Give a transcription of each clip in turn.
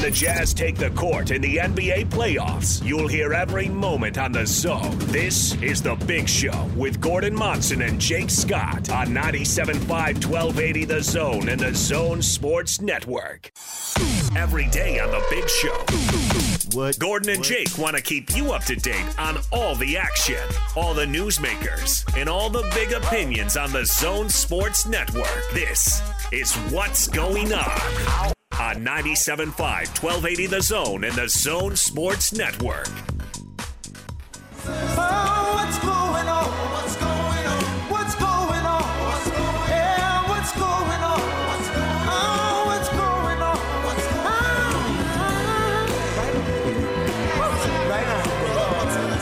When the Jazz take the court in the NBA playoffs, you'll hear every moment on the zone. This is The Big Show with Gordon Monson and Jake Scott on 97.5 1280 The Zone and The Zone Sports Network. Every day on The Big Show. What? Gordon and what? Jake want to keep you up to date on all the action, all the newsmakers, and all the big opinions on the Zone Sports Network. This is What's Going On on 97.5, 1280 The Zone and the Zone Sports Network. Oh, what's going on? What's going on? What's going on? What's going on? What's going on? What's going on? What's going on? What's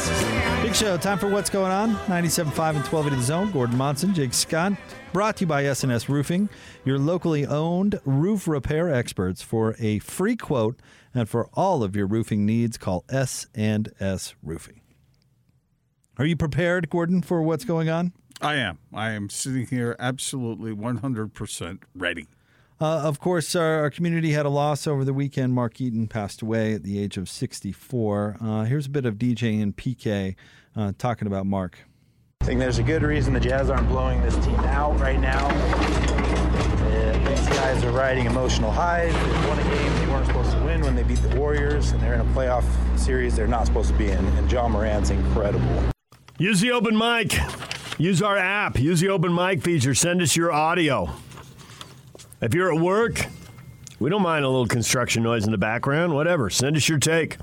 going on? Big show. Time for what's going on. 97.5 and 1280 The Zone. Gordon Monson, Jake Scott. Brought to you by S&S Roofing, your locally owned roof repair experts. For a free quote and for all of your roofing needs, call S&S Roofing. Are you prepared, Gordon, for what's going on? I am. I am sitting here absolutely 100% ready. Uh, of course, our, our community had a loss over the weekend. Mark Eaton passed away at the age of 64. Uh, here's a bit of DJ and PK uh, talking about Mark. I think there's a good reason the Jazz aren't blowing this team out right now. Uh, these guys are riding emotional highs. They won a game they weren't supposed to win when they beat the Warriors, and they're in a playoff series they're not supposed to be in. And Ja Morant's incredible. Use the open mic. Use our app. Use the open mic feature. Send us your audio. If you're at work, we don't mind a little construction noise in the background. Whatever. Send us your take.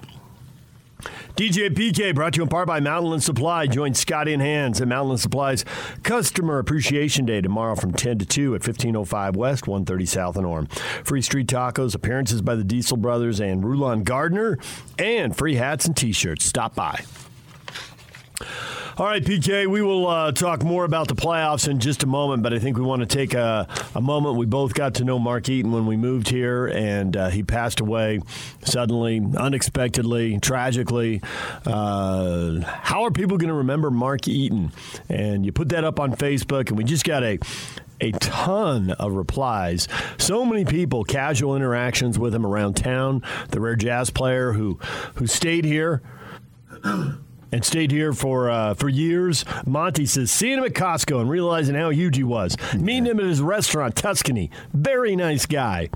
DJ PK brought to you in part by Mountainland Supply. Join Scotty and Hans at Mountainland Supply's Customer Appreciation Day tomorrow from 10 to 2 at 1505 West, 130 South and Orem. Free street tacos, appearances by the Diesel Brothers and Rulon Gardner, and free hats and t shirts. Stop by. All right, PK, we will uh, talk more about the playoffs in just a moment, but I think we want to take a, a moment. We both got to know Mark Eaton when we moved here, and uh, he passed away suddenly, unexpectedly, tragically. Uh, how are people going to remember Mark Eaton? And you put that up on Facebook, and we just got a a ton of replies. So many people, casual interactions with him around town. The rare jazz player who who stayed here and stayed here for uh, for years. Monty says seeing him at Costco and realizing how huge he was. Meeting him at his restaurant, Tuscany. Very nice guy.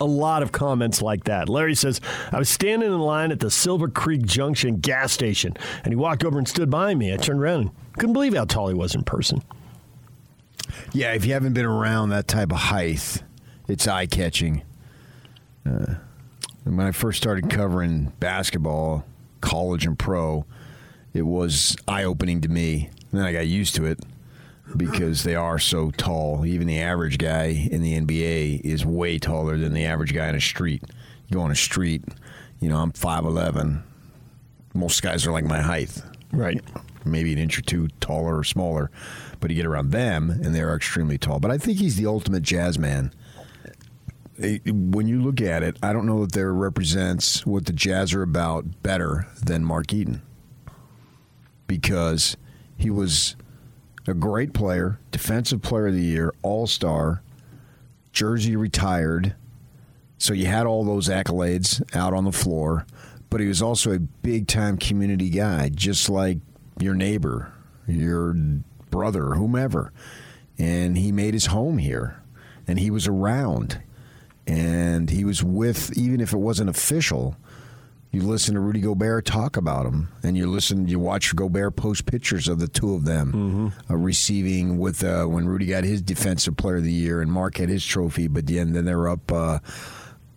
A lot of comments like that. Larry says, I was standing in line at the Silver Creek Junction gas station, and he walked over and stood by me. I turned around and couldn't believe how tall he was in person. Yeah, if you haven't been around that type of height, it's eye catching. Uh, when I first started covering basketball, college and pro, it was eye opening to me. And then I got used to it because they are so tall. Even the average guy in the NBA is way taller than the average guy in a street. You go on a street, you know, I'm 5'11. Most guys are like my height. Right. Maybe an inch or two taller or smaller. But you get around them, and they're extremely tall. But I think he's the ultimate jazz man. When you look at it, I don't know that there represents what the Jazz are about better than Mark Eaton because he was a great player, defensive player of the year, all star, jersey retired. So you had all those accolades out on the floor, but he was also a big time community guy, just like your neighbor, your brother, whomever. And he made his home here, and he was around, and he was with, even if it wasn't official. You listen to Rudy Gobert talk about him, and you listen, you watch Gobert post pictures of the two of them uh, receiving with uh, when Rudy got his Defensive Player of the Year and Mark had his trophy, but then then they're up. Uh,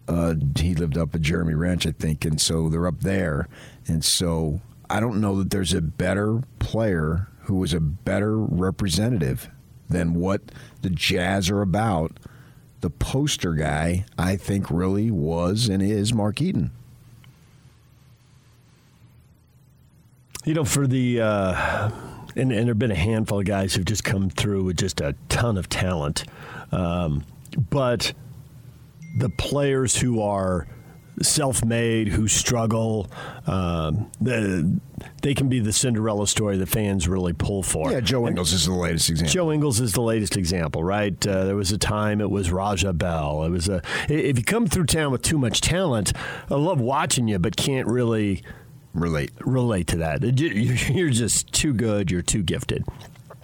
uh, he lived up at Jeremy Ranch, I think, and so they're up there, and so I don't know that there's a better player who was a better representative than what the Jazz are about. The poster guy, I think, really was and is Mark Eaton. You know, for the uh, and, and there have been a handful of guys who've just come through with just a ton of talent, um, but the players who are self-made who struggle. Um, the, they can be the Cinderella story that fans really pull for. Yeah, Joe Ingles is the latest example. Joe Ingles is the latest example, right? Uh, there was a time it was Raja Bell. It was a if you come through town with too much talent, I love watching you, but can't really relate relate to that. You're just too good. You're too gifted.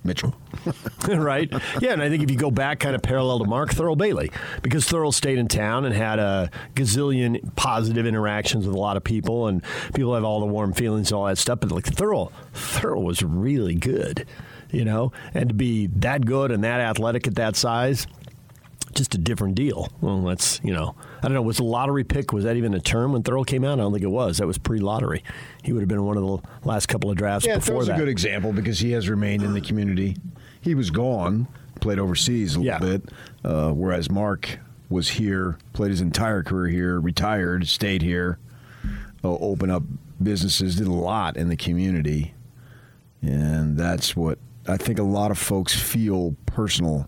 Mitchell. right? Yeah, and I think if you go back kind of parallel to Mark Thurl Bailey, because Thurl stayed in town and had a gazillion positive interactions with a lot of people, and people have all the warm feelings and all that stuff. But like Thurl, Thurl was really good, you know, and to be that good and that athletic at that size, just a different deal. Well, that's you know, I don't know. Was the lottery pick? Was that even a term when Thurl came out? I don't think it was. That was pre-lottery. He would have been one of the last couple of drafts yeah, before Thurl's that. a good example because he has remained in the community. He was gone, played overseas a little Yeah. bit, uh, whereas Mark was here, played his entire career here, retired, stayed here, uh, opened up businesses, did a lot in the community, and that's what I think a lot of folks feel personal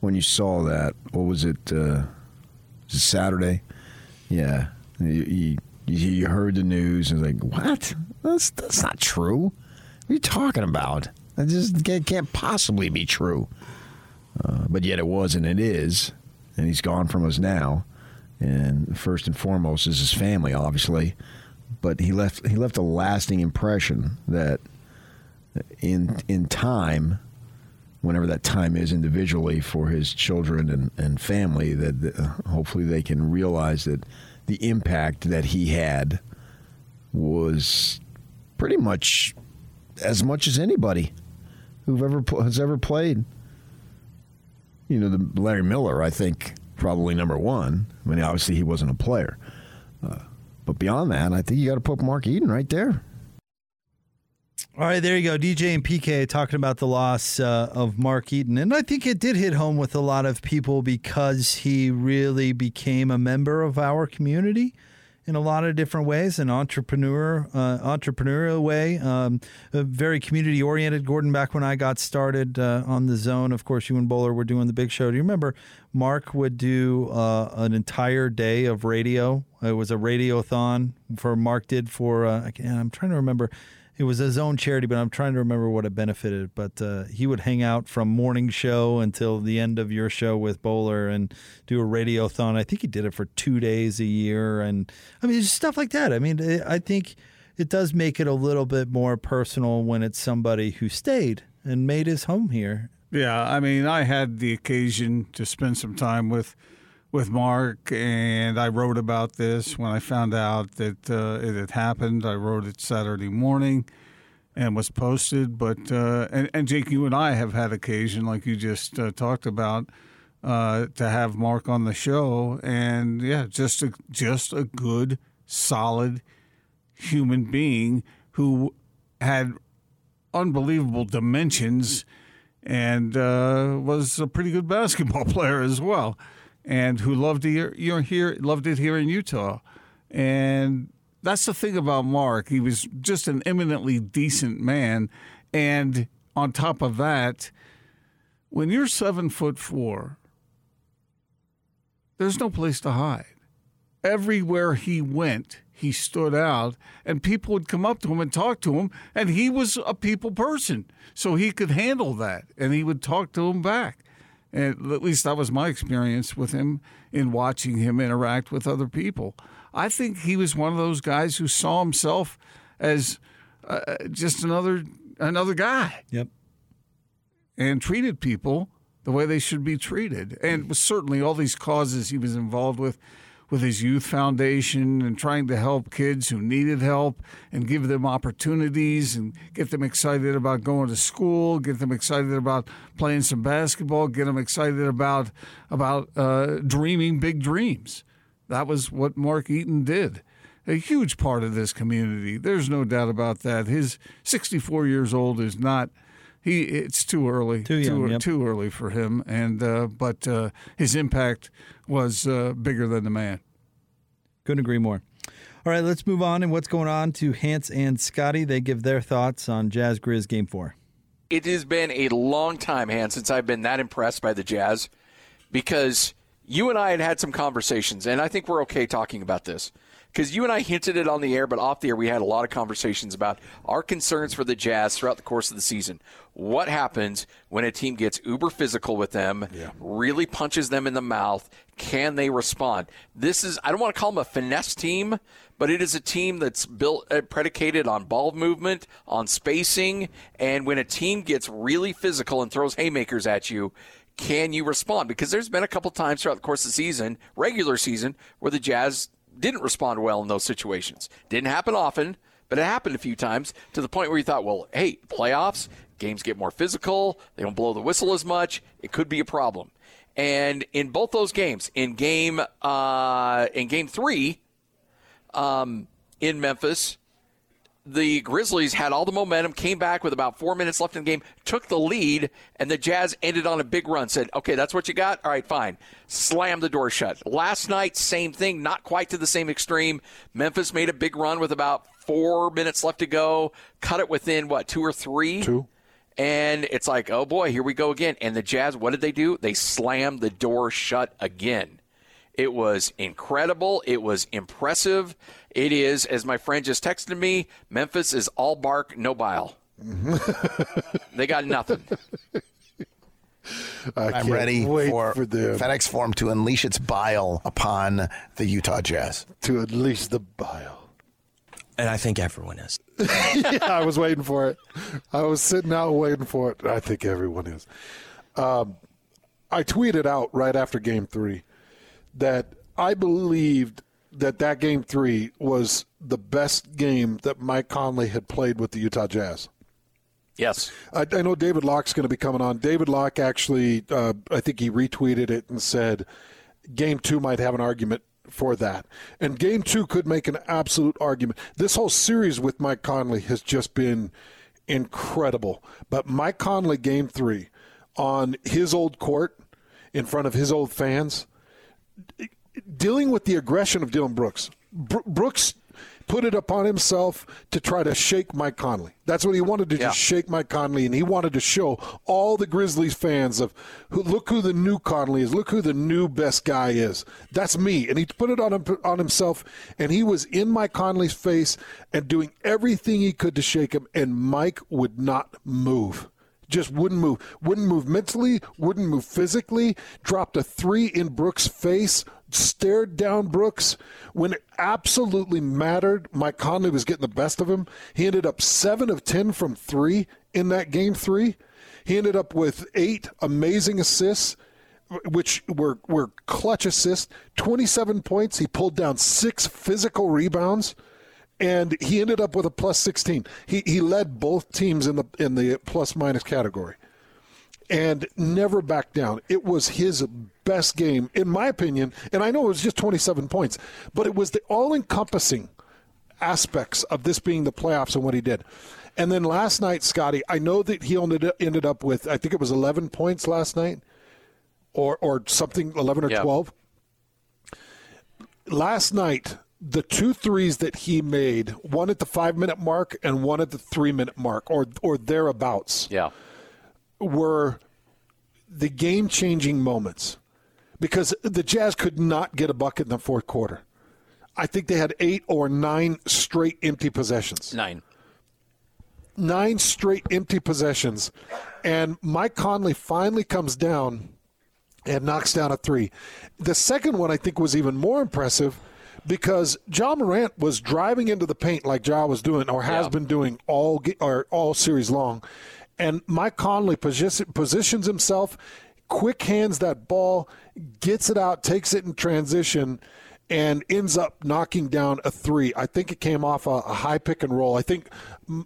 when you saw that. What was it? Uh, was it Saturday? Yeah, you, you, you heard the news and like, "What? That's that's not true. What are you talking about? That just can't, can't possibly be true." Uh, but yet it was, and it is, and he's gone from us now. And first and foremost is his family, obviously. But he left he left a lasting impression that in in time, whenever that time is individually for his children and, and family, that uh, hopefully they can realize that the impact that he had was pretty much as much as anybody who've ever has ever played. You know, the Larry Miller, I think, probably number one. I mean, obviously he wasn't a player, uh, but beyond that, I think you got to put Mark Eaton right there. All right, there you go. DJ and PK talking about the loss uh, of Mark Eaton. And I think it did hit home with a lot of people because he really became a member of our community in a lot of different ways an entrepreneur uh, entrepreneurial way um, very community oriented gordon back when i got started uh, on the zone of course you and bowler were doing the big show do you remember mark would do uh, an entire day of radio it was a radiothon for mark did for uh, I'm trying to remember it was his own charity, but I'm trying to remember what it benefited. But uh, he would hang out from morning show until the end of your show with Bowler and do a radiothon. I think he did it for two days a year, and I mean just stuff like that. I mean, it- I think it does make it a little bit more personal when it's somebody who stayed and made his home here. Yeah, I mean, I had the occasion to spend some time with with Mark, and I wrote about this when I found out that uh, it had happened. I wrote it Saturday morning and was posted. But uh, and, and Jake, you and I have had occasion, like you just uh, talked about, uh, to have Mark on the show, and yeah, just a just a good, solid human being who had unbelievable dimensions and uh, was a pretty good basketball player as well, and who loved you know, here loved it here in Utah, and that's the thing about Mark. He was just an eminently decent man, and on top of that, when you're seven foot four, there's no place to hide. Everywhere he went, he stood out, and people would come up to him and talk to him, and he was a people person, so he could handle that, and he would talk to them back. And at least that was my experience with him in watching him interact with other people. I think he was one of those guys who saw himself as uh, just another another guy Yep. and treated people the way they should be treated. And certainly all these causes he was involved with, with his youth foundation and trying to help kids who needed help and give them opportunities and get them excited about going to school, get them excited about playing some basketball, get them excited about about uh, dreaming big dreams. That was what Mark Eaton did. A huge part of this community. There's no doubt about that. His 64 years old is not. He. It's too early. Too young, Too, yep. too early for him. And uh, but uh, his impact was uh, bigger than the man. Couldn't agree more. All right, let's move on. And what's going on to Hans and Scotty? They give their thoughts on Jazz Grizz Game 4. it has been a long time, Hans, since I've been that impressed by the Jazz because you and I had had some conversations, and I think we're okay talking about this because you and I hinted it on the air, but off the air, we had a lot of conversations about our concerns for the Jazz throughout the course of the season. What happens when a team gets uber physical with them, really punches them in the mouth? Can they respond? This is, I don't want to call them a finesse team, but it is a team that's built, uh, predicated on ball movement, on spacing, and when a team gets really physical and throws haymakers at you, can you respond? Because there's been a couple times throughout the course of the season, regular season, where the Jazz didn't respond well in those situations. Didn't happen often, but it happened a few times to the point where you thought, well, hey, playoffs, games get more physical, they don't blow the whistle as much, it could be a problem. And in both those games, in game uh, in game three, um, in Memphis, the Grizzlies had all the momentum, came back with about four minutes left in the game, took the lead, and the Jazz ended on a big run. Said, okay, that's what you got? All right, fine. Slam the door shut. Last night, same thing, not quite to the same extreme. Memphis made a big run with about four minutes left to go, cut it within, what, two or three? Two. And it's like, oh boy, here we go again. And the Jazz, what did they do? They slammed the door shut again. It was incredible. It was impressive. It is, as my friend just texted me, Memphis is all bark, no bile. they got nothing. I I'm ready for, for them FedEx Forum to unleash its bile upon the Utah Jazz. to unleash the bile. And I think everyone is. yeah, I was waiting for it. I was sitting out waiting for it. I think everyone is. Um, I tweeted out right after Game Three that I believed that that Game Three was the best game that Mike Conley had played with the Utah Jazz. Yes. I, I know David Locke's going to be coming on. David Locke actually, uh, I think he retweeted it and said, "Game two might have an argument for that," and Game two could make an absolute argument. This whole series with Mike Conley has just been incredible, but Mike Conley, Game three, on his old court, in front of his old fans, dealing with the aggression of Dillon Brooks. Bro- Brooks put it upon himself to try to shake Mike Conley. That's what he wanted to Yeah. just shake Mike Conley, and he wanted to show all the Grizzlies fans of who look who the new Conley is, look who the new best guy is. That's me, and he put it on him, on himself, and he was in Mike Conley's face and doing everything he could to shake him, and Mike would not move just wouldn't move. Wouldn't move mentally, wouldn't move physically. Dropped a three in Brooks' face, stared down Brooks. When it absolutely mattered, Mike Conley was getting the best of him. He ended up seven of 10 from three in that game three. He ended up with eight amazing assists. Which were, were clutch assists, 27 points. He pulled down six physical rebounds and he ended up with a plus 16. He he led both teams in the in the plus minus category, and never backed down. It was his best game, in my opinion. And I know it was just 27 points, but it was the all encompassing aspects of this being the playoffs and what he did. And then last night, Scotty, I know that he ended up, ended up with I think it was 11 points last night, or or something 11 or Yeah. 12. Last night, the two threes that he made, one at the five minute mark and one at the three minute mark, or or thereabouts, Yeah. were the game changing moments because the Jazz could not get a bucket in the fourth quarter. I think they had eight or nine straight empty possessions. Nine. Nine straight empty possessions. And Mike Conley finally comes down and knocks down a three. The second one, I think, was even more impressive because Ja Morant was driving into the paint like Ja was doing or has Yeah. been doing all or all series long. And Mike Conley posi- positions himself, quick hands that ball, gets it out, takes it in transition, and ends up knocking down a three. I think it came off a, a high pick and roll. I think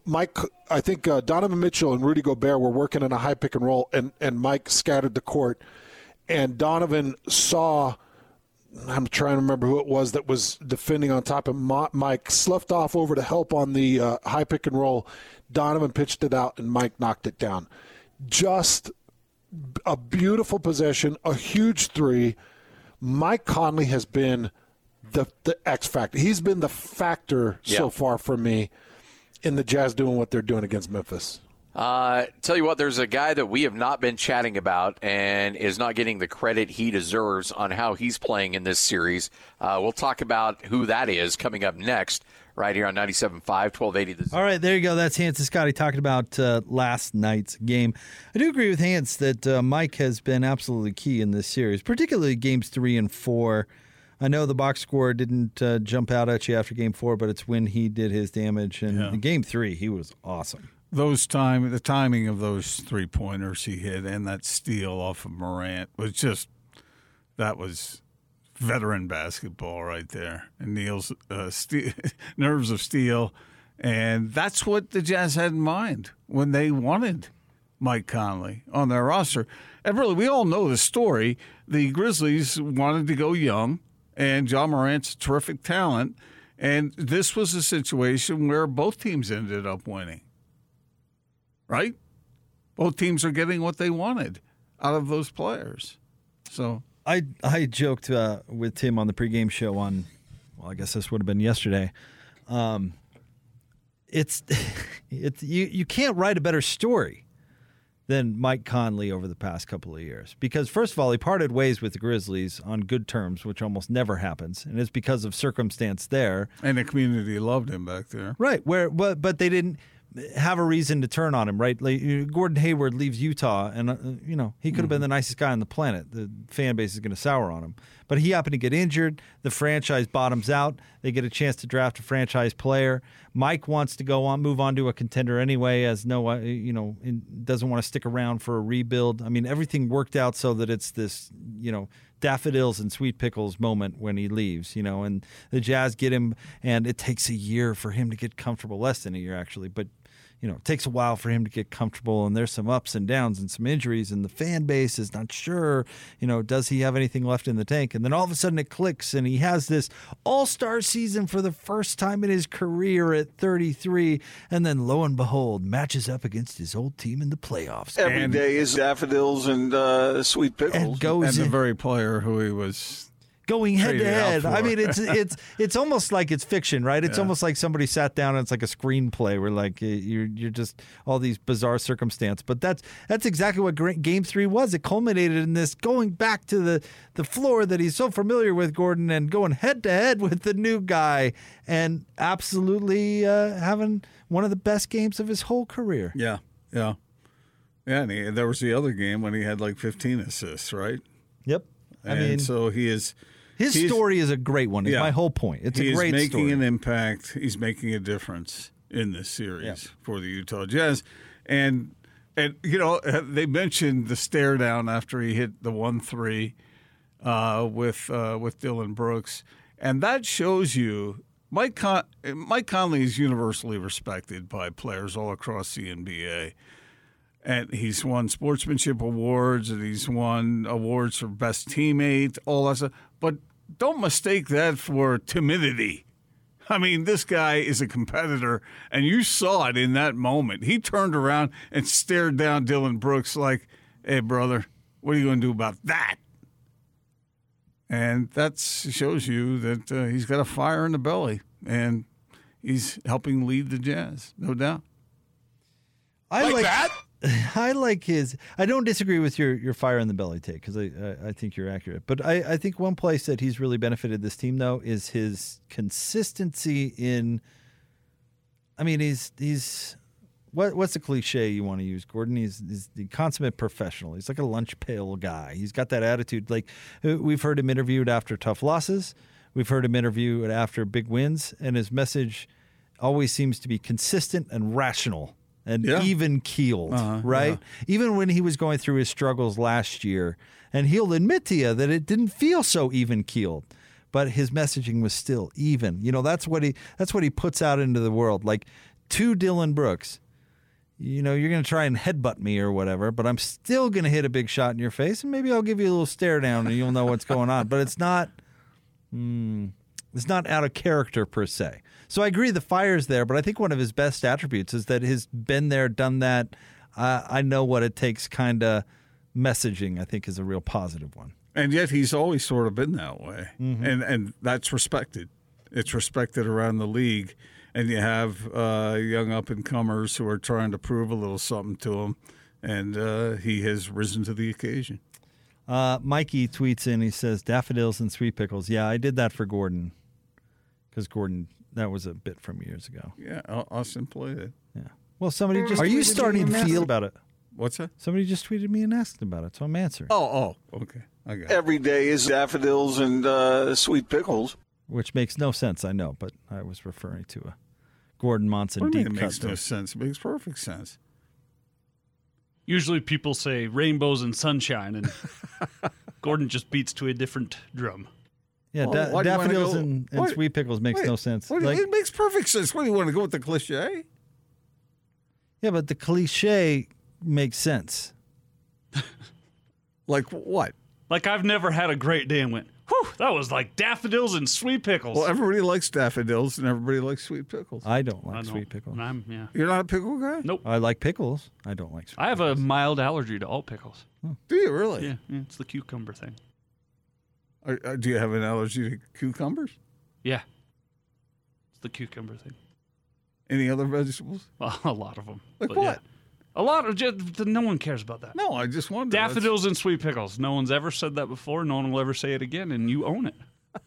Mike, I think uh, Donovan Mitchell and Rudy Gobert were working in a high pick and roll, and, and Mike scattered the court. And Donovan saw I'm trying to remember who it was that was defending on top of Mike. Sloughed off over to help on the uh, high pick and roll. Donovan pitched it out, and Mike knocked it down. Just a beautiful possession, a huge three. Mike Conley has been the the X factor. He's been the factor so far for me in the Jazz doing what they're doing against Memphis. Uh, tell you what, there's a guy that we have not been chatting about and is not getting the credit he deserves on how he's playing in this series. Uh, we'll talk about who that is coming up next, right here on 97.5, 1280. The All right, there you go. That's Hans and Scotty talking about uh, last night's game. I do agree with Hans that uh, Mike has been absolutely key in this series, particularly games three and four. I know the box score didn't uh, jump out at you after game four, but it's when he did his damage. And in game three, he was awesome. Those time, the timing of those three pointers he hit and that steal off of Morant was just that was veteran basketball right there. And Neil's uh, nerves of steel, and that's what the Jazz had in mind when they wanted Mike Conley on their roster. And really, we all know the story. The Grizzlies wanted to go young, and Ja Morant's terrific talent. And this was a situation where both teams ended up winning right? Both teams are getting what they wanted out of those players. So I I joked uh, with Tim on the pregame show on, well, I guess this would have been yesterday. Um, it's it's you you can't write a better story than Mike Conley over the past couple of years because first of all he parted ways with the Grizzlies on good terms, which almost never happens, and it's because of circumstance there. and the community loved him back there. Right. Where but but they didn't have a reason to turn on him, right? Like Gordon Hayward leaves Utah and uh, you know, he could have been the nicest guy on the planet. The fan base is going to sour on him. But he happened to get injured, the franchise bottoms out. They get a chance to draft a franchise player. Mike wants to go on move on to a contender anyway as no uh, you know, in- doesn't want to stick around for a rebuild. I mean, everything worked out so that it's this, you know, daffodils and sweet pickles moment when he leaves, you know, and the Jazz get him, and it takes a year for him to get comfortable, less than a year actually, but you know, it takes a while for him to get comfortable, and there's some ups and downs and some injuries, and the fan base is not sure, you know, does he have anything left in the tank? And then all of a sudden it clicks, and he has this all star season for the first time in his career at 33, and then lo and behold, matches up against his old team in the playoffs. Every day is daffodils and uh, sweet pickles. And goes And the in- very player who he was going head to head. I mean, it's it's it's almost like it's fiction, right? It's almost like somebody sat down and it's like a screenplay where like you're you're just all these bizarre circumstance. But that's that's exactly what Game Three was. It culminated in this going back to the the floor that he's so familiar with, Gordon, and going head to head with the new guy, and absolutely uh, having one of the best games of his whole career. Yeah, yeah, yeah. And he, there was the other game when he had like 15 assists, right? Yep. I and mean, so he is. His he's- story is a great one. Is Yeah. my whole point. It's he a story. He's making an impact. He's making a difference in this series Yeah. for the Utah Jazz, and and you know they mentioned the stare down after he hit the one three uh, with uh, with Dillon Brooks, and that shows you. Mike Con- Mike Conley is universally respected by players all across the NBA and he's won sportsmanship awards and he's won awards for best teammate, all that stuff. But don't mistake that for timidity. I mean, this guy is a competitor, and you saw it in that moment. He turned around and stared down Dillon Brooks like, "Hey, brother, what are you going to do about that?" And that shows you that uh, he's got a fire in the belly, and he's helping lead the Jazz, no doubt. I like, I like his. I don't disagree with your your fire in the belly take because I, I I think you're accurate. But I I think one place that he's really benefited this team though is his consistency in. I mean, he's he's. What, what's the cliche you want to use, Gordon? He's, he's the consummate professional. He's like a lunch pail guy. He's got that attitude. Like uh, we've heard him interviewed after tough losses, we've heard him interviewed after big wins, and his message always seems to be consistent and rational and Yeah. even keeled, Uh-huh, right? Even when he was going through his struggles last year, and he'll admit to you that it didn't feel so even keeled, but his messaging was still even. You know, that's what he that's what he puts out into the world. Like to Dillon Brooks, you know, you're going to try and headbutt me or whatever, but I'm still going to hit a big shot in your face, and maybe I'll give you a little stare down, and you'll know what's going on. But it's not. mm, it's not out of character per se. So I agree the fire's there, but I think one of his best attributes is that his been there, done that. Uh, I know what it takes kind of messaging, I think is a real positive one. And yet he's always sort of been that way. And and that's respected. It's respected around the league. and you have uh, young up and comers who are trying to prove a little something to him, and uh, he has risen to the occasion. Uh, Mikey tweets in. He says, "Daffodils and sweet pickles." Yeah, I did that for Gordon because Gordon that was a bit from years ago. Yeah, Au- Austin played it. Yeah. Well, somebody just Are you tweeted me starting and to asked feel- about it? What's that? Somebody just tweeted me and asked about it, so I'm answering. Oh, oh, okay. I got it. Every day is daffodils and uh, sweet pickles. Which makes no sense, I know, but I was referring to a Gordon Monson What do deep mean it cut. makes no sense? It makes perfect sense. Usually people say rainbows and sunshine, and Gordon just beats to a different drum. Yeah, Well, da- why do you wanna daffodils and, and what- sweet pickles makes wait, no sense. what Like- it makes perfect sense. What do you want to go with the cliche? yeah, but the cliche makes sense. Like what? Like I've never had a great day and went, whew, that was like daffodils and sweet pickles. Well, everybody likes daffodils and everybody likes sweet pickles. I don't like I don't- sweet pickles. I'm, yeah. You're not a pickle guy? Nope. I like pickles. I don't like sweet. I have a mild allergy to all pickles. Do you really? Yeah, yeah it's the cucumber thing. Or, uh, do you have an allergy to cucumbers? Yeah. It's the cucumber thing. Any other vegetables? Well, a lot of them. Like what? yeah. A lot of just no one cares about that. No, I just wondered. Daffodils and sweet pickles. No one's ever said that before. No one will ever say it again, and you own it.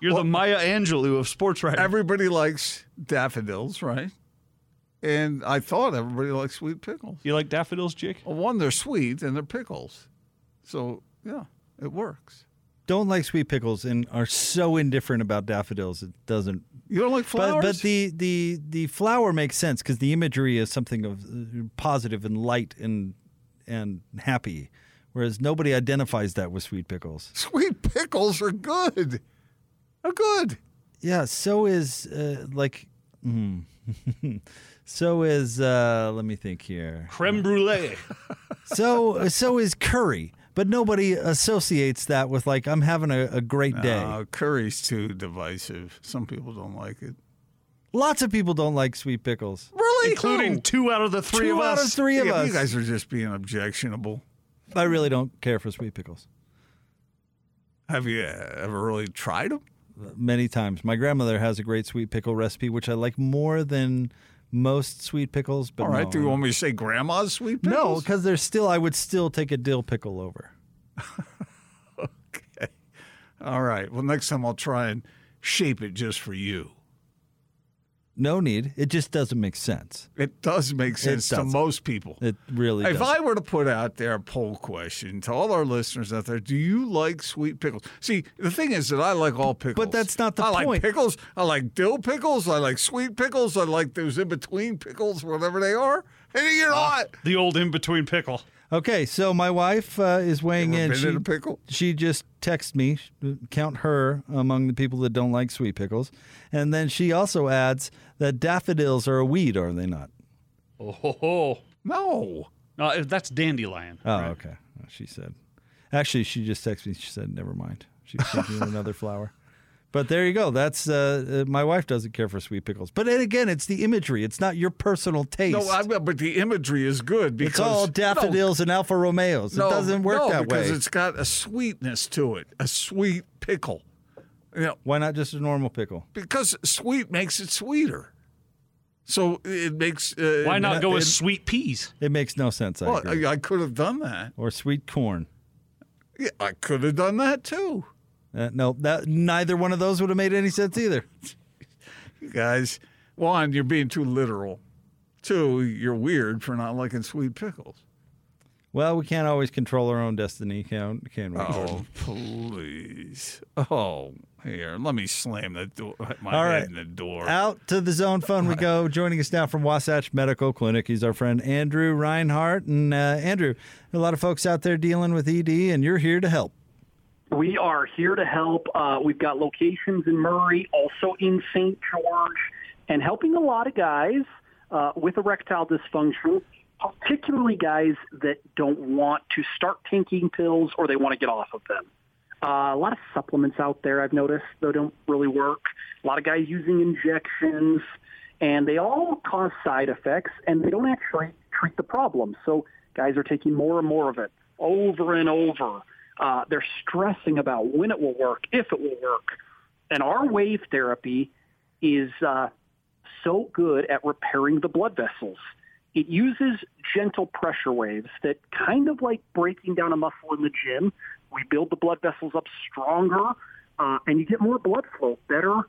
You're the Maya Angelou of sports writing. Everybody likes daffodils, right? And I thought everybody likes sweet pickles. You like daffodils, Jake? Well, one, they're sweet and they're pickles. So, yeah, it works. Don't like sweet pickles and are so indifferent about daffodils. It doesn't. You don't like flowers? But, but the the the flower makes sense because the imagery is something of uh, positive and light and and happy, whereas nobody identifies that with sweet pickles. Sweet pickles are good. Are good. Yeah. So is uh, like. mm. so is uh, let me think here. Creme brulee. So so is curry, but nobody associates that with like I'm having a, a great day. Uh, curry's too divisive. Some people don't like it. Lots of people don't like sweet pickles. Really? Including Who? two out of the three Two of out us. of three of Yeah, us. You guys are just being objectionable. I really don't care for sweet pickles. Have you uh, ever really tried them? Many times. My grandmother has a great sweet pickle recipe, which I like more than most sweet pickles. But All right. no, Do you want me to say grandma's sweet pickles? No, because there's still. I would still take a dill pickle over. okay. All right. Well, next time I'll try and shape it just for you. No need. It just doesn't make sense. It does make sense to most people. It really does. If does. I were to put out there a poll question to all our listeners out there, do you like sweet pickles? See, the thing is that I like all pickles. But that's not the point. I like pickles. I like dill pickles. I like sweet pickles. I like those in between pickles, whatever they are. And you're Ah. not. The old in between pickle. Okay, so my wife uh, is weighing Ever in. been She, in a pickle? she just texted me, count her among the people that don't like sweet pickles. And then she also adds that daffodils are a weed, are they not? Oh, ho, ho. No. No, that's dandelion. Oh, okay. She said. Actually, she just texted me. She said, never mind. She's thinking of another flower. But there you go. That's uh, uh, my wife doesn't care for sweet pickles. But then again, it's the imagery. It's not your personal taste. No, I, but the imagery is good because it's all daffodils and Alfa Romeos. No, it doesn't work no, that because way. Because it's got a sweetness to it, a sweet pickle. You know, Why not just a normal pickle? because sweet makes it sweeter. So it makes. Uh, Why not go with sweet peas? It makes no sense. I Well, agree. I, I could have done that. or sweet corn. Yeah, I could have done that too. Uh, no, that neither one of those would have made any sense either. You guys, one, you're being too literal. Two, you're weird for not liking sweet pickles. Well, we can't always control our own destiny, can, can we? Oh, please. Oh, here, let me slam the door, my All head right. in the door. Out to the zone phone we go. Joining us now from Wasatch Medical Clinic, he's our friend Andrew Reinhardt. And uh, Andrew, a lot of folks out there dealing with ED, and you're here to help. We are here to help. Uh, we've got locations in Murray, also in St. George, and helping a lot of guys uh, with erectile dysfunction, particularly guys that don't want to start taking pills or they want to get off of them. Uh, a lot of supplements out there I've noticed, though, don't really work. A lot of guys using injections, and they all cause side effects, and they don't actually treat the problem. So guys are taking more and more of it over and over. Uh, they're stressing about when it will work, if it will work. And our wave therapy is uh, so good at repairing the blood vessels. It uses gentle pressure waves that kind of like breaking down a muscle in the gym. We build the blood vessels up stronger, uh, and you get more blood flow, better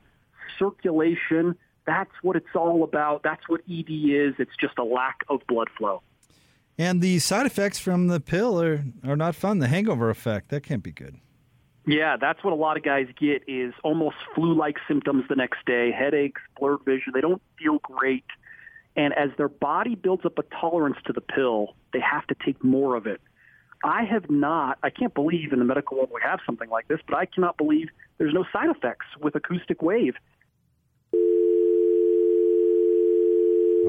circulation. That's what it's all about. That's what ED is. It's just a lack of blood flow. And the side effects from the pill are, are not fun. The hangover effect, that can't be good. Yeah, that's what a lot of guys get is almost flu-like symptoms the next day, headaches, blurred vision. They don't feel great. And as their body builds up a tolerance to the pill, they have to take more of it. I have not, I can't believe in the medical world we have something like this, but I cannot believe there's no side effects with acoustic wave.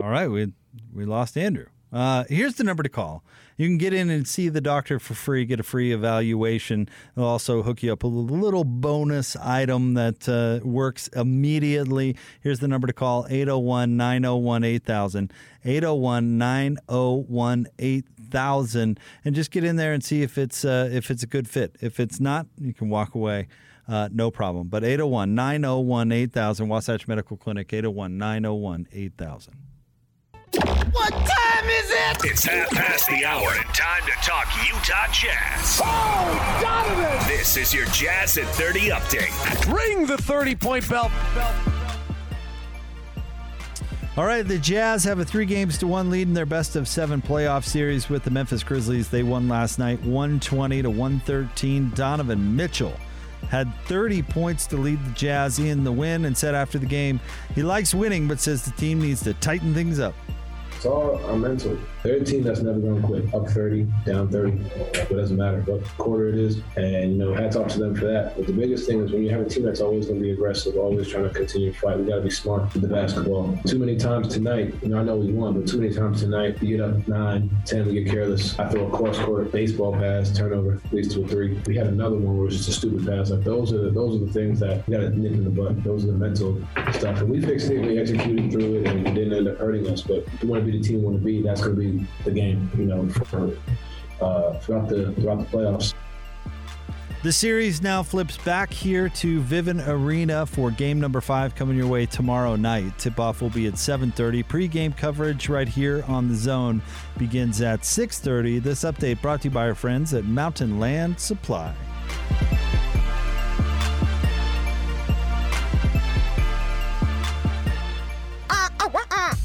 All right, we we lost Andrew. Uh, here's the number to call. You can get in and see the doctor for free, get a free evaluation. They'll also hook you up with a little bonus item that uh, works immediately. Here's the number to call 801 901 8000. 801 901 8000. And just get in there and see if it's, uh, if it's a good fit. If it's not, you can walk away. Uh, no problem. But 801 901 8000, Wasatch Medical Clinic, 801 901 8000. What time is it? It's half past the hour and time to talk Utah Jazz. Oh, Donovan! This is your Jazz at 30 update. Ring the 30 point bell. All right, the Jazz have a three games to one lead in their best of seven playoff series with the Memphis Grizzlies. They won last night 120 to 113. Donovan Mitchell had 30 points to lead the Jazz in the win and said after the game he likes winning but says the team needs to tighten things up. It's all our mental. They're a team that's never going to quit. Up 30, down 30, it doesn't matter what quarter it is. And, you know, hats off to them for that. But the biggest thing is when you have a team that's always going to be aggressive, always trying to continue to fight, we got to be smart with the basketball. Too many times tonight, you know, I know we won, but too many times tonight, we get up 9, 10, we get careless. I throw a cross court baseball pass, turnover, leads to a three. We had another one where it was just a stupid pass. Like those are those are the things that we got to nip in the butt. Those are the mental stuff. And we fixed it, we executed through it, and it didn't end up hurting us. But you want to be the team want to be, that's going to be the game, you know, for, uh, throughout the throughout the playoffs. The series now flips back here to Vivint Arena for game number five coming your way tomorrow night. Tip-off will be at 7.30. Pre-game coverage right here on the zone begins at 6.30. This update brought to you by our friends at Mountain Land Supply.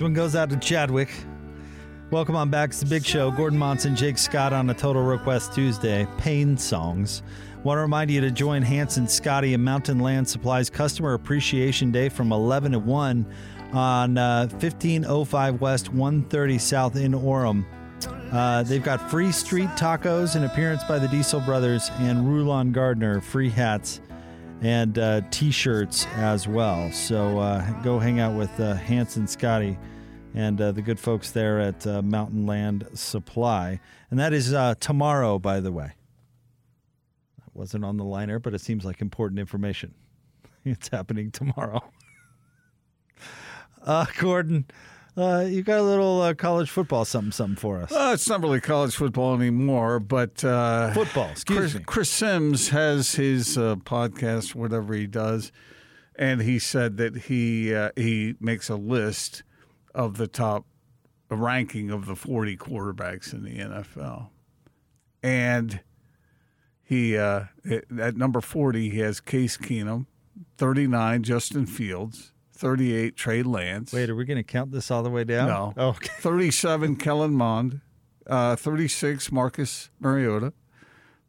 This one goes out to Chadwick. Welcome on back to the big show. Gordon Monson, Jake Scott on a Total Request Tuesday. Pain songs. Want to remind you to join Hanson, Scotty, and Mountain Land Supplies Customer Appreciation Day from 11 to 1 on uh, 1505 West, 130 South in Orem. Uh, they've got free street tacos, an appearance by the Diesel Brothers, and Rulon Gardner, free hats and uh, t-shirts as well. So uh, go hang out with uh, Hanson Scotty and uh, the good folks there at uh, Mountain Land Supply. And that is tomorrow, by the way. That wasn't on the liner, but it seems like important information. It's happening tomorrow. Uh, Gordon, uh, you got a little uh, college football something something for us. Uh, it's not really college football anymore, but uh, football. Excuse Chris, me. Chris Simms has his uh, podcast, whatever he does, and he said that he uh, he makes a list of the top ranking of the 40 quarterbacks in the NFL, and he uh, at number 40 he has Case Keenum, 39 Justin Fields, 38 Trey Lance. Wait, are we going to count this all the way down? No. Oh, okay. 37 Kellen Mond, Uh, 36, Marcus Mariota.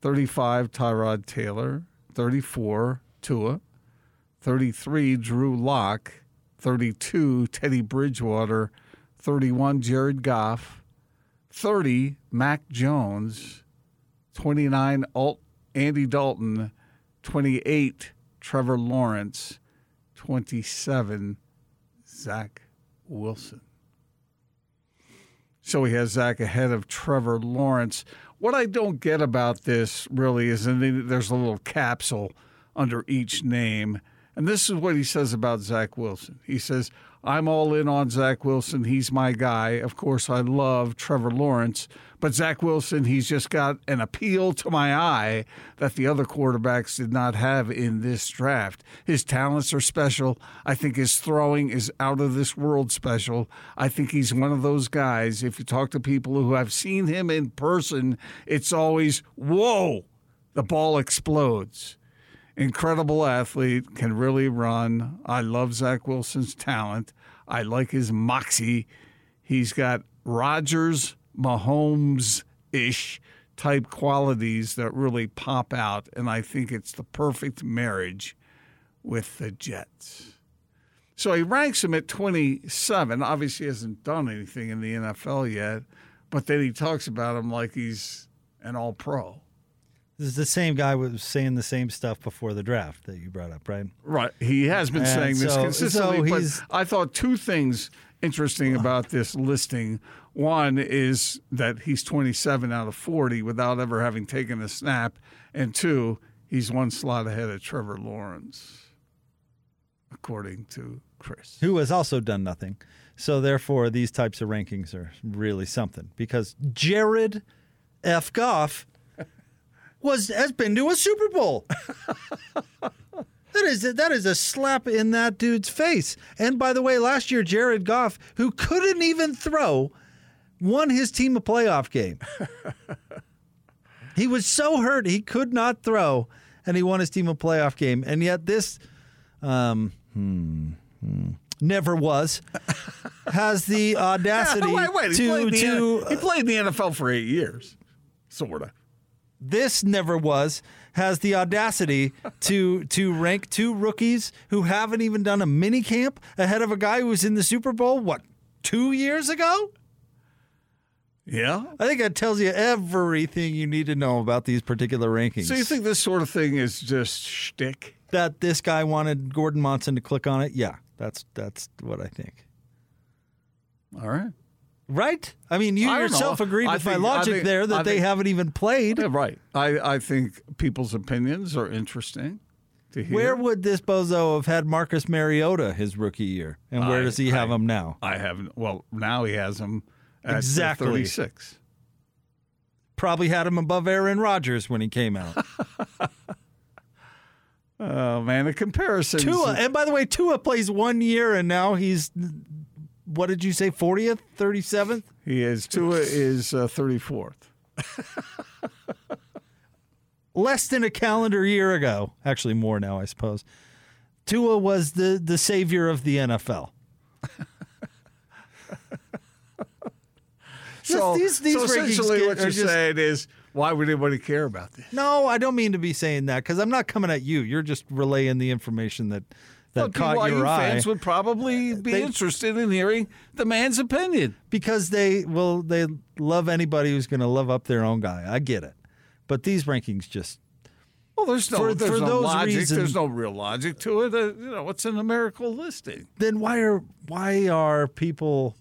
35, Tyrod Taylor. 34, Tua. 33, Drew Lock, 32, Teddy Bridgewater. 31, Jared Goff. 30, Mac Jones. 29, Alt, Andy Dalton. 28, Trevor Lawrence. 27, Zach Wilson. So he has Zach ahead of Trevor Lawrence. What I don't get about this really is and there's a little capsule under each name. And this is what he says about Zach Wilson. He says, I'm all in on Zach Wilson. He's my guy. Of course, I love Trevor Lawrence, but Zach Wilson, he's just got an appeal to my eye that the other quarterbacks did not have in this draft. His talents are special. I think his throwing is out of this world special. I think he's one of those guys. If you talk to people who have seen him in person, it's always, whoa, the ball explodes incredible athlete, can really run. I love Zach Wilson's talent. I like his moxie. He's got Rodgers, Mahomes ish type qualities that really pop out, and I think it's the perfect marriage with the Jets. So he ranks him at 27. Obviously, hasn't done anything in the NFL yet, but then he talks about him like he's an all pro. This is the same guy was saying the same stuff before the draft that you brought up, right? Right. He has been And saying this consistently. so but I thought two things interesting about this listing. One is that he's 27 out of 40 without ever having taken a snap. And two, he's one slot ahead of Trevor Lawrence, according to Chris. Who has also done nothing. So therefore, these types of rankings are really something because Jared F. Goff was has been to a Super Bowl. That is that is a slap in that dude's face. And by the way, last year Jared Goff, who couldn't even throw, won his team a playoff game. he was so hurt he could not throw, and he won his team a playoff game. And yet this, um, hmm, hmm, never was, has the audacity wait, wait. He, to played in the, to he played in the NFL for eight years, sort of. This never was has the audacity to to rank two rookies who haven't even done a mini camp ahead of a guy who was in the Super Bowl what two years ago. Yeah. I think that tells you everything you need to know about these particular rankings. So you think this sort of thing is just shtick? that this guy wanted Gordon Monson to click on it? Yeah, that's that's what I think. All right. Right? I mean, you I yourself know. agreed I with my think- I logic think- there that I they haven't even played. Yeah, right. I, I think people's opinions are interesting to hear. Where would this bozo have had Marcus Mariota his rookie year, and where I- does he have him now? I haven't. Well, now he has him at Exactly. 36. Probably had him above Aaron Rodgers when he came out. Oh man, the comparison. Tua, and by the way, Tua plays one year, and now he's what did you say, fortieth, thirty seventh? He is Tua is uh, 34th. Less than a calendar year ago, actually more now, I suppose. Tua was the the savior of the NFL. So, these- these so essentially, what you're just- saying is, why would anybody care about this? No, I don't mean to be saying that because I'm not coming at you. You're just relaying the information that that Well, caught BYU your eye. fans would probably be They- interested in hearing the man's opinion. because they well they love anybody who's going to love up their own guy. I get it, but these rankings just Well, there's no, For- there's for no those logic. reasons- there's no real logic to it. Uh, you know, it's a numerical listing. then why are why are people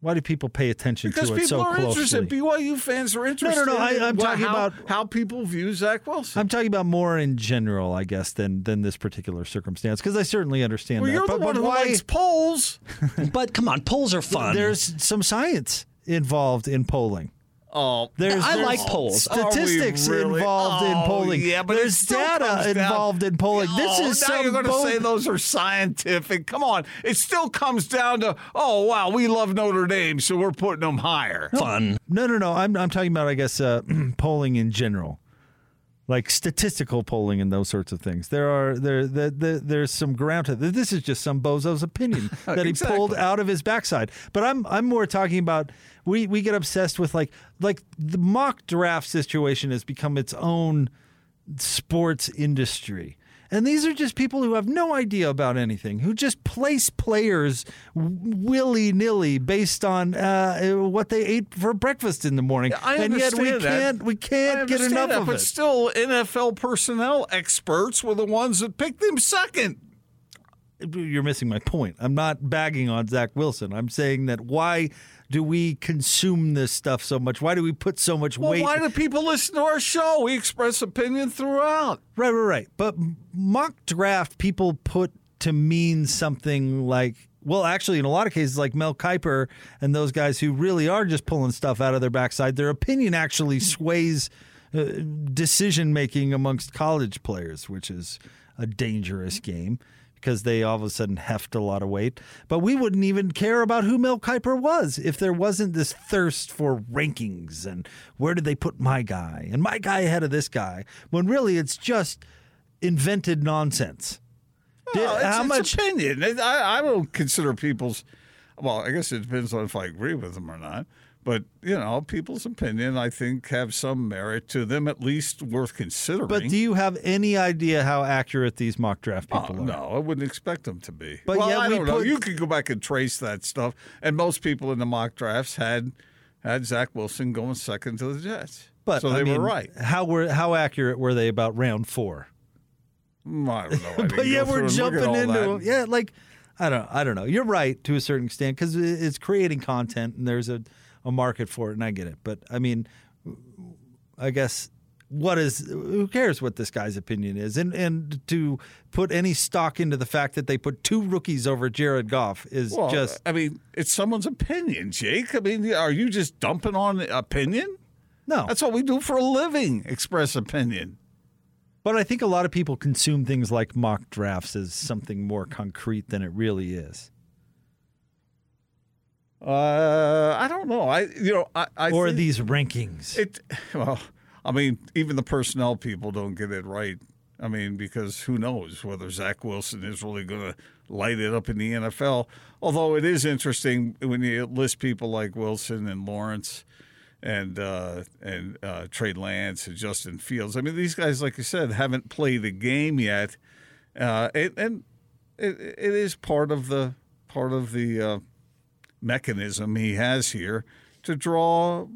why do people pay attention Because to it so closely? Because people are closely? interested. BYU fans are interested. no, I- in I'm wha- talking how, about- how people view Zach Wilson. I'm talking about more in general, I guess, than than this particular circumstance because I certainly understand well, that. you're but, the one but who why? likes polls. But come on, polls are fun. There's some science involved in polling. Oh, There's, I there's like polls. Statistics really? involved in Oh, polling. Yeah, but there's data comes down- involved in polling. This Oh, is now some you're going to say those are scientific. Come on, it still comes down to oh wow, we love Notre Dame, so we're putting them higher. fun. No, no, no. I'm I'm talking about I guess uh, polling in general. Like statistical polling and those sorts of things. There are there, there, there there's some ground to this. This is just some bozo's opinion that he pulled out of his backside. But I'm I'm more talking about we we get obsessed with like like the mock draft situation has become its own sports industry. And these are just people who have no idea about anything, who just place players willy nilly based on uh, what they ate for breakfast in the morning. I and yet we understand that. can't we can't get enough that, of but it. still, NFL personnel experts were the ones that picked him second. You're missing my point. I'm not bagging on Zach Wilson. I'm saying that why do we consume this stuff so much? Why do we put so much Well, weight? why do people listen to our show? We express opinion throughout. Right, right, right. But mock draft people put to mean something like, well, actually, in a lot of cases, like Mel Kiper and those guys who really are just pulling stuff out of their backside, their opinion actually sways uh, decision making amongst college players, which is a dangerous game because they all of a sudden heft a lot of weight. But we wouldn't even care about who Mel Kiper was if there wasn't this thirst for rankings and where did they put my guy and my guy ahead of this guy, when really it's just invented nonsense. Did- Well, it's, how it's much opinion? I, I don't consider people's. Well, I guess it depends on if I agree with them or not. But you know, people's opinion, I think, have some merit to them, at least worth considering. But do you have any idea how accurate these mock draft Oh, people are? no, I wouldn't expect them to be. But well, yet I we don't know. put- You could go back and trace that stuff, and most people in the mock drafts had had Zach Wilson going second to the Jets. But so I they mean, were right. How were how accurate were they about round four? Mm, I don't know. I but yeah, we're through and look at jumping into that. yeah, like I don't I don't know. You're right to a certain extent because it's creating content and there's a, a market for it, and I get it. But I mean, I guess what is who cares what this guy's opinion is, and and to put any stock into the fact that they put two rookies over Jared Goff is Well, just I mean, it's someone's opinion, Jake. I mean, are you just dumping on opinion? No. That's what we do for a living, express opinion. But I think a lot of people consume things like mock drafts as something more concrete than it really is. Uh, I don't know. I you know, I, I or these rankings. It well, I mean, even the personnel people don't get it right. I mean, because who knows whether Zach Wilson is really going to light it up in the NFL? Although it is interesting when you list people like Wilson and Lawrence and uh, and uh, Trey Lance and Justin Fields. I mean, these guys, like you said, haven't played a game yet, uh, and, and it, it is part of the part of the uh, mechanism he has here to draw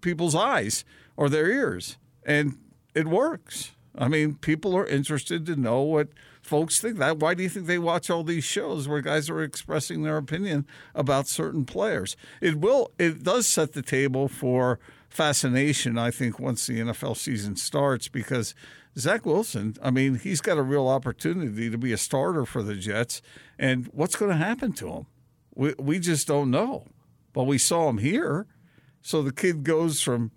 people's eyes or their ears, and it works. I mean, people are interested to know what folks think. That why do you think they watch all these shows where guys are expressing their opinion about certain players? It will. It does set the table for fascination. I think once the NFL season starts, because Zach Wilson. I mean, he's got a real opportunity to be a starter for the Jets, and what's going to happen to him? We we just don't know. But we saw him here, so the kid goes from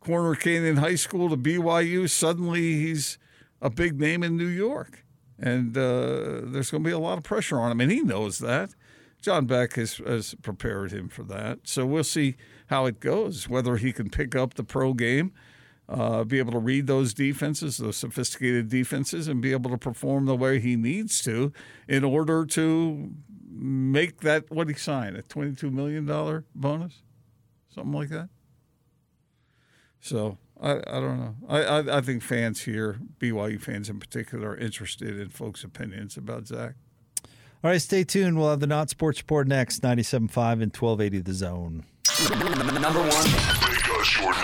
Corner Canyon High School to BYU. Suddenly, he's a big name in New York, and uh, there's going to be a lot of pressure on him, and he knows that. John Beck has, has prepared him for that, so we'll see how it goes. Whether he can pick up the pro game, uh, be able to read those defenses, those sophisticated defenses, and be able to perform the way he needs to in order to make that what he signed a twenty-two million dollar bonus, something like that. So I, I don't know. I, I I think fans here, BYU fans in particular, are interested in folks' opinions about Zach. All right, stay tuned. We'll have the Not Sports Report next, 97.5 and 1280 The Zone. Number one.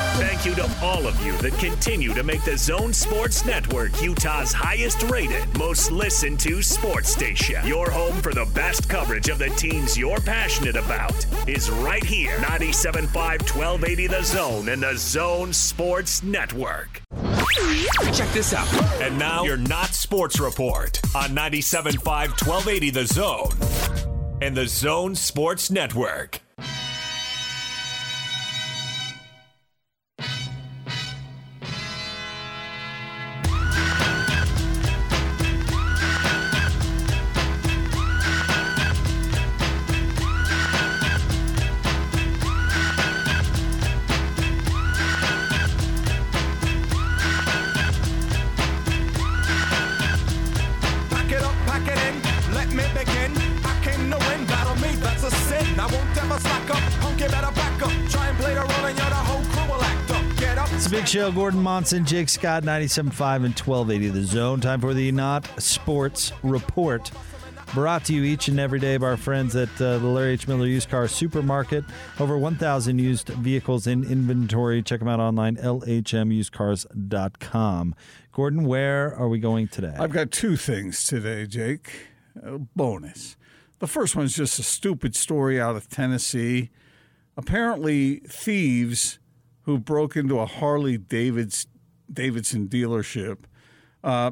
Thank you to all of you that continue to make the Zone Sports Network Utah's highest rated, most listened to sports station. Your home for the best coverage of the teams you're passionate about is right here. 97.5 1280 The Zone and the Zone Sports Network. Check this out. And now your Not Sports Report on 97.5 1280 The Zone and the Zone Sports Network. Big show. Gordon Monson, Jake Scott, 97.5 and 1280 The Zone. Time for the Not Sports Report. Brought to you each and every day by our friends at uh, the Larry H. Miller Used Car Supermarket. Over 1,000 used vehicles in inventory. Check them out online, lhmusedcars.com. Gordon, where are we going today? I've got two things today, Jake. A bonus. The first one's just a stupid story out of Tennessee. Apparently, thieves who broke into a Harley David's, Davidson dealership, uh,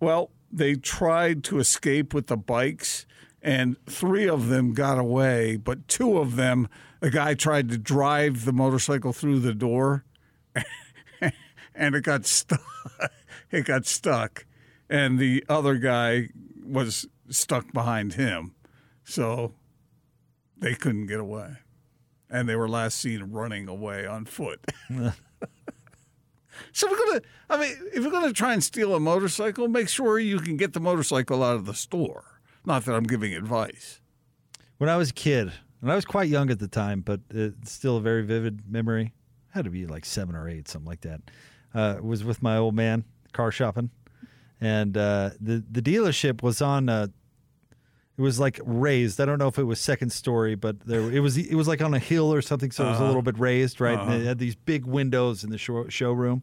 well, they tried to escape with the bikes, and three of them got away, but two of them, the guy tried to drive the motorcycle through the door, and it got stuck. it got stuck, and the other guy was stuck behind him, so they couldn't get away, and they were last seen running away on foot. so we're gonna. I mean, if you're gonna try and steal a motorcycle, make sure you can get the motorcycle out of the store. Not that I'm giving advice. When I was a kid, and I was quite young at the time, but it's still a very vivid memory. had to be like seven or eight, something like that. Uh, was with my old man car shopping, and uh, the the dealership was on. Uh, it was like raised. I don't know if it was second story, but there it was. It was like on a hill or something, so it was a Uh-huh. little bit raised, right? And Uh-huh. it had these big windows in the show, showroom,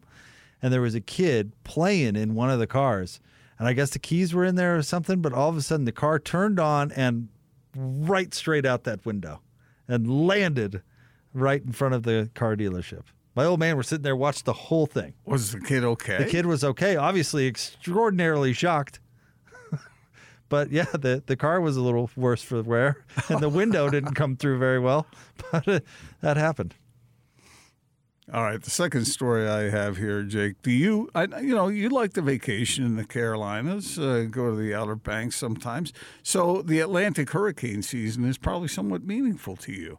and there was a kid playing in one of the cars, and I guess the keys were in there or something. But all of a sudden, the car turned on and right straight out that window, and landed right in front of the car dealership. My old man was sitting there, watched the whole thing. Was the kid okay? The kid was okay, obviously extraordinarily shocked. But yeah, the, the car was a little worse for wear, and the window didn't come through very well. But uh, that happened. All right, the second story I have here, Jake. Do you, I, you know, you like to vacation in the Carolinas, uh, go to the Outer Banks sometimes. So the Atlantic hurricane season is probably somewhat meaningful to you.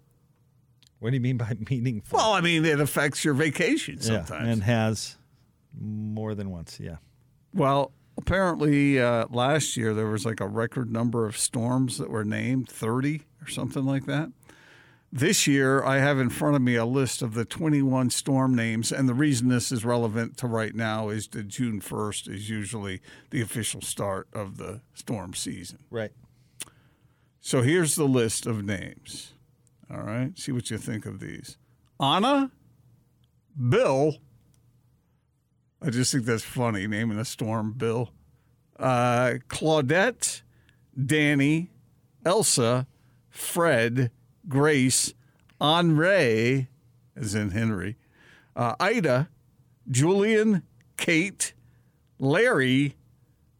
What do you mean by meaningful? Well, I mean it affects your vacation Yeah, sometimes. and has more than once. Yeah. Well, apparently uh, last year there was like a record number of storms that were named, 30 or something like that. This year, I have in front of me a list of the 21 storm names, and the reason this is relevant to right now is that June 1st is usually the official start of the storm season. Right. So here's the list of names. All right, see what you think of these. Ana, Bill. I just think that's funny naming a storm Bill. Uh, Claudette, Danny, Elsa, Fred, Grace, Henri, as in Henry, uh, Ida, Julian, Kate, Larry,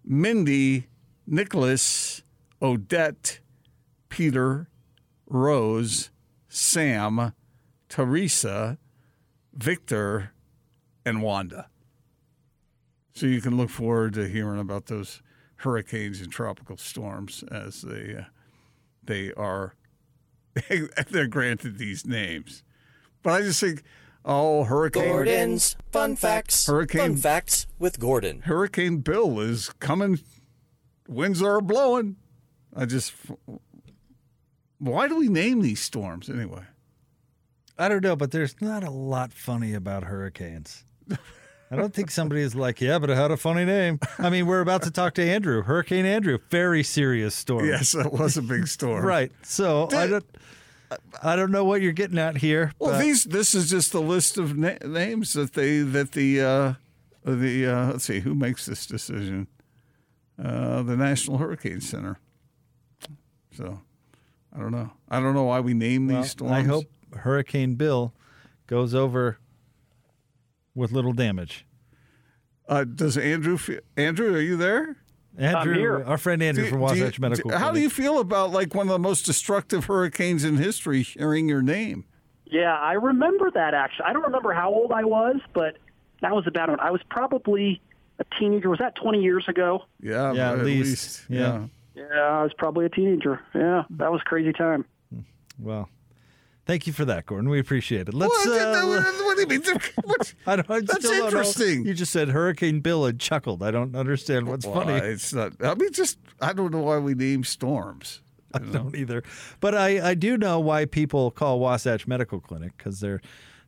Mindy, Nicholas, Odette, Peter, Rose, Sam, Teresa, Victor, and Wanda. So you can look forward to hearing about those hurricanes and tropical storms as they uh, they are they're granted these names. But I just think, oh, hurricane Gordon's fun facts. Hurricane Fun facts with Gordon. Hurricane Bill is coming. Winds are blowing. I just. Why do we name these storms anyway? I don't know, but there's not a lot funny about hurricanes. I don't think somebody is like, yeah, but it had a funny name. I mean, we're about to talk to Andrew, Hurricane Andrew, very serious storm. Yes, that was a big storm. right. So I don't, I don't know what you're getting at here. Well, but- these this is just a list of na- names that they that the uh, the uh, let's see who makes this decision. Uh, the National Hurricane Center. So, I don't know. I don't know why we name well, these storms. I hope Hurricane Bill goes over with little damage. Uh, does Andrew? fe- Andrew, are you there? Andrew, our friend Andrew Do- from do you- Wasatch Medical. How do you feel about like one of the most destructive hurricanes in history sharing your name? Yeah, I remember that actually. I don't remember how old I was, but that was about when I was probably a teenager. Was that 20 years ago? Yeah, Yeah, at at least. least. Yeah. Yeah, I was probably a teenager. Yeah, that was a crazy time. Well, thank you for that, Gordon. We appreciate it. Let's. What, uh, what do you mean? What? I don't, I That's still don't know. interesting. You just said Hurricane Bill and chuckled. I don't understand what's Well, funny. It's not. I mean, just I don't know why we name storms. I don't either. But I, I do know why people call Wasatch Medical Clinic because they're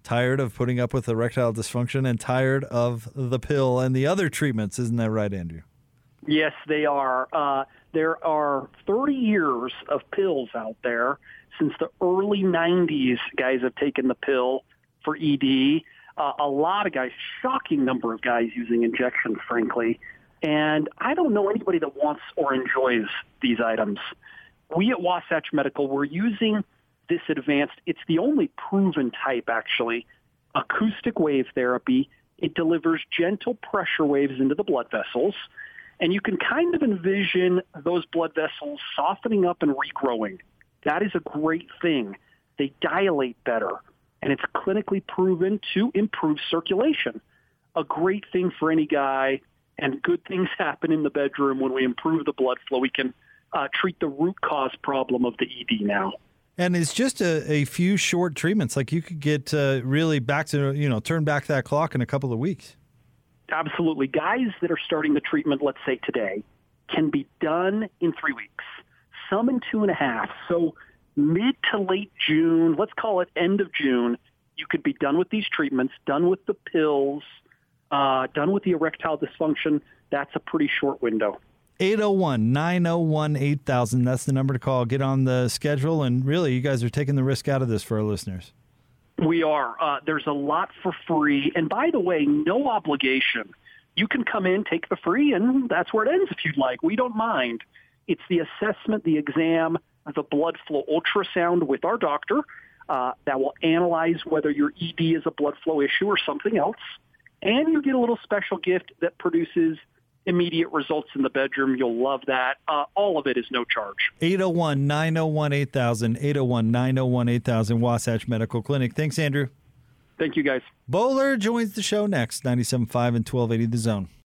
tired of putting up with erectile dysfunction and tired of the pill and the other treatments. Isn't that right, Andrew? Yes, they are. Uh, there are 30 years of pills out there. Since the early 90s, guys have taken the pill for ED. Uh, a lot of guys, shocking number of guys using injection, frankly. And I don't know anybody that wants or enjoys these items. We at Wasatch Medical, we're using this advanced, it's the only proven type, actually, acoustic wave therapy. It delivers gentle pressure waves into the blood vessels. And you can kind of envision those blood vessels softening up and regrowing. That is a great thing. They dilate better, and it's clinically proven to improve circulation. A great thing for any guy, and good things happen in the bedroom when we improve the blood flow. We can uh, treat the root cause problem of the ED now. And it's just a, a few short treatments. Like you could get uh, really back to, you know, turn back that clock in a couple of weeks. Absolutely. Guys that are starting the treatment, let's say today, can be done in three weeks, some in two and a half. So mid to late June, let's call it end of June, you could be done with these treatments, done with the pills, uh, done with the erectile dysfunction. That's a pretty short window. 801 901 8000. That's the number to call. Get on the schedule. And really, you guys are taking the risk out of this for our listeners. We are. Uh, there's a lot for free. And by the way, no obligation. You can come in, take the free, and that's where it ends if you'd like. We don't mind. It's the assessment, the exam, the blood flow ultrasound with our doctor uh, that will analyze whether your ED is a blood flow issue or something else. And you get a little special gift that produces immediate results in the bedroom. You'll love that. Uh, all of it is no charge. 801 901 8000. 801 901 8000. Wasatch Medical Clinic. Thanks, Andrew. Thank you, guys. Bowler joins the show next. 97.5 and 1280 The Zone.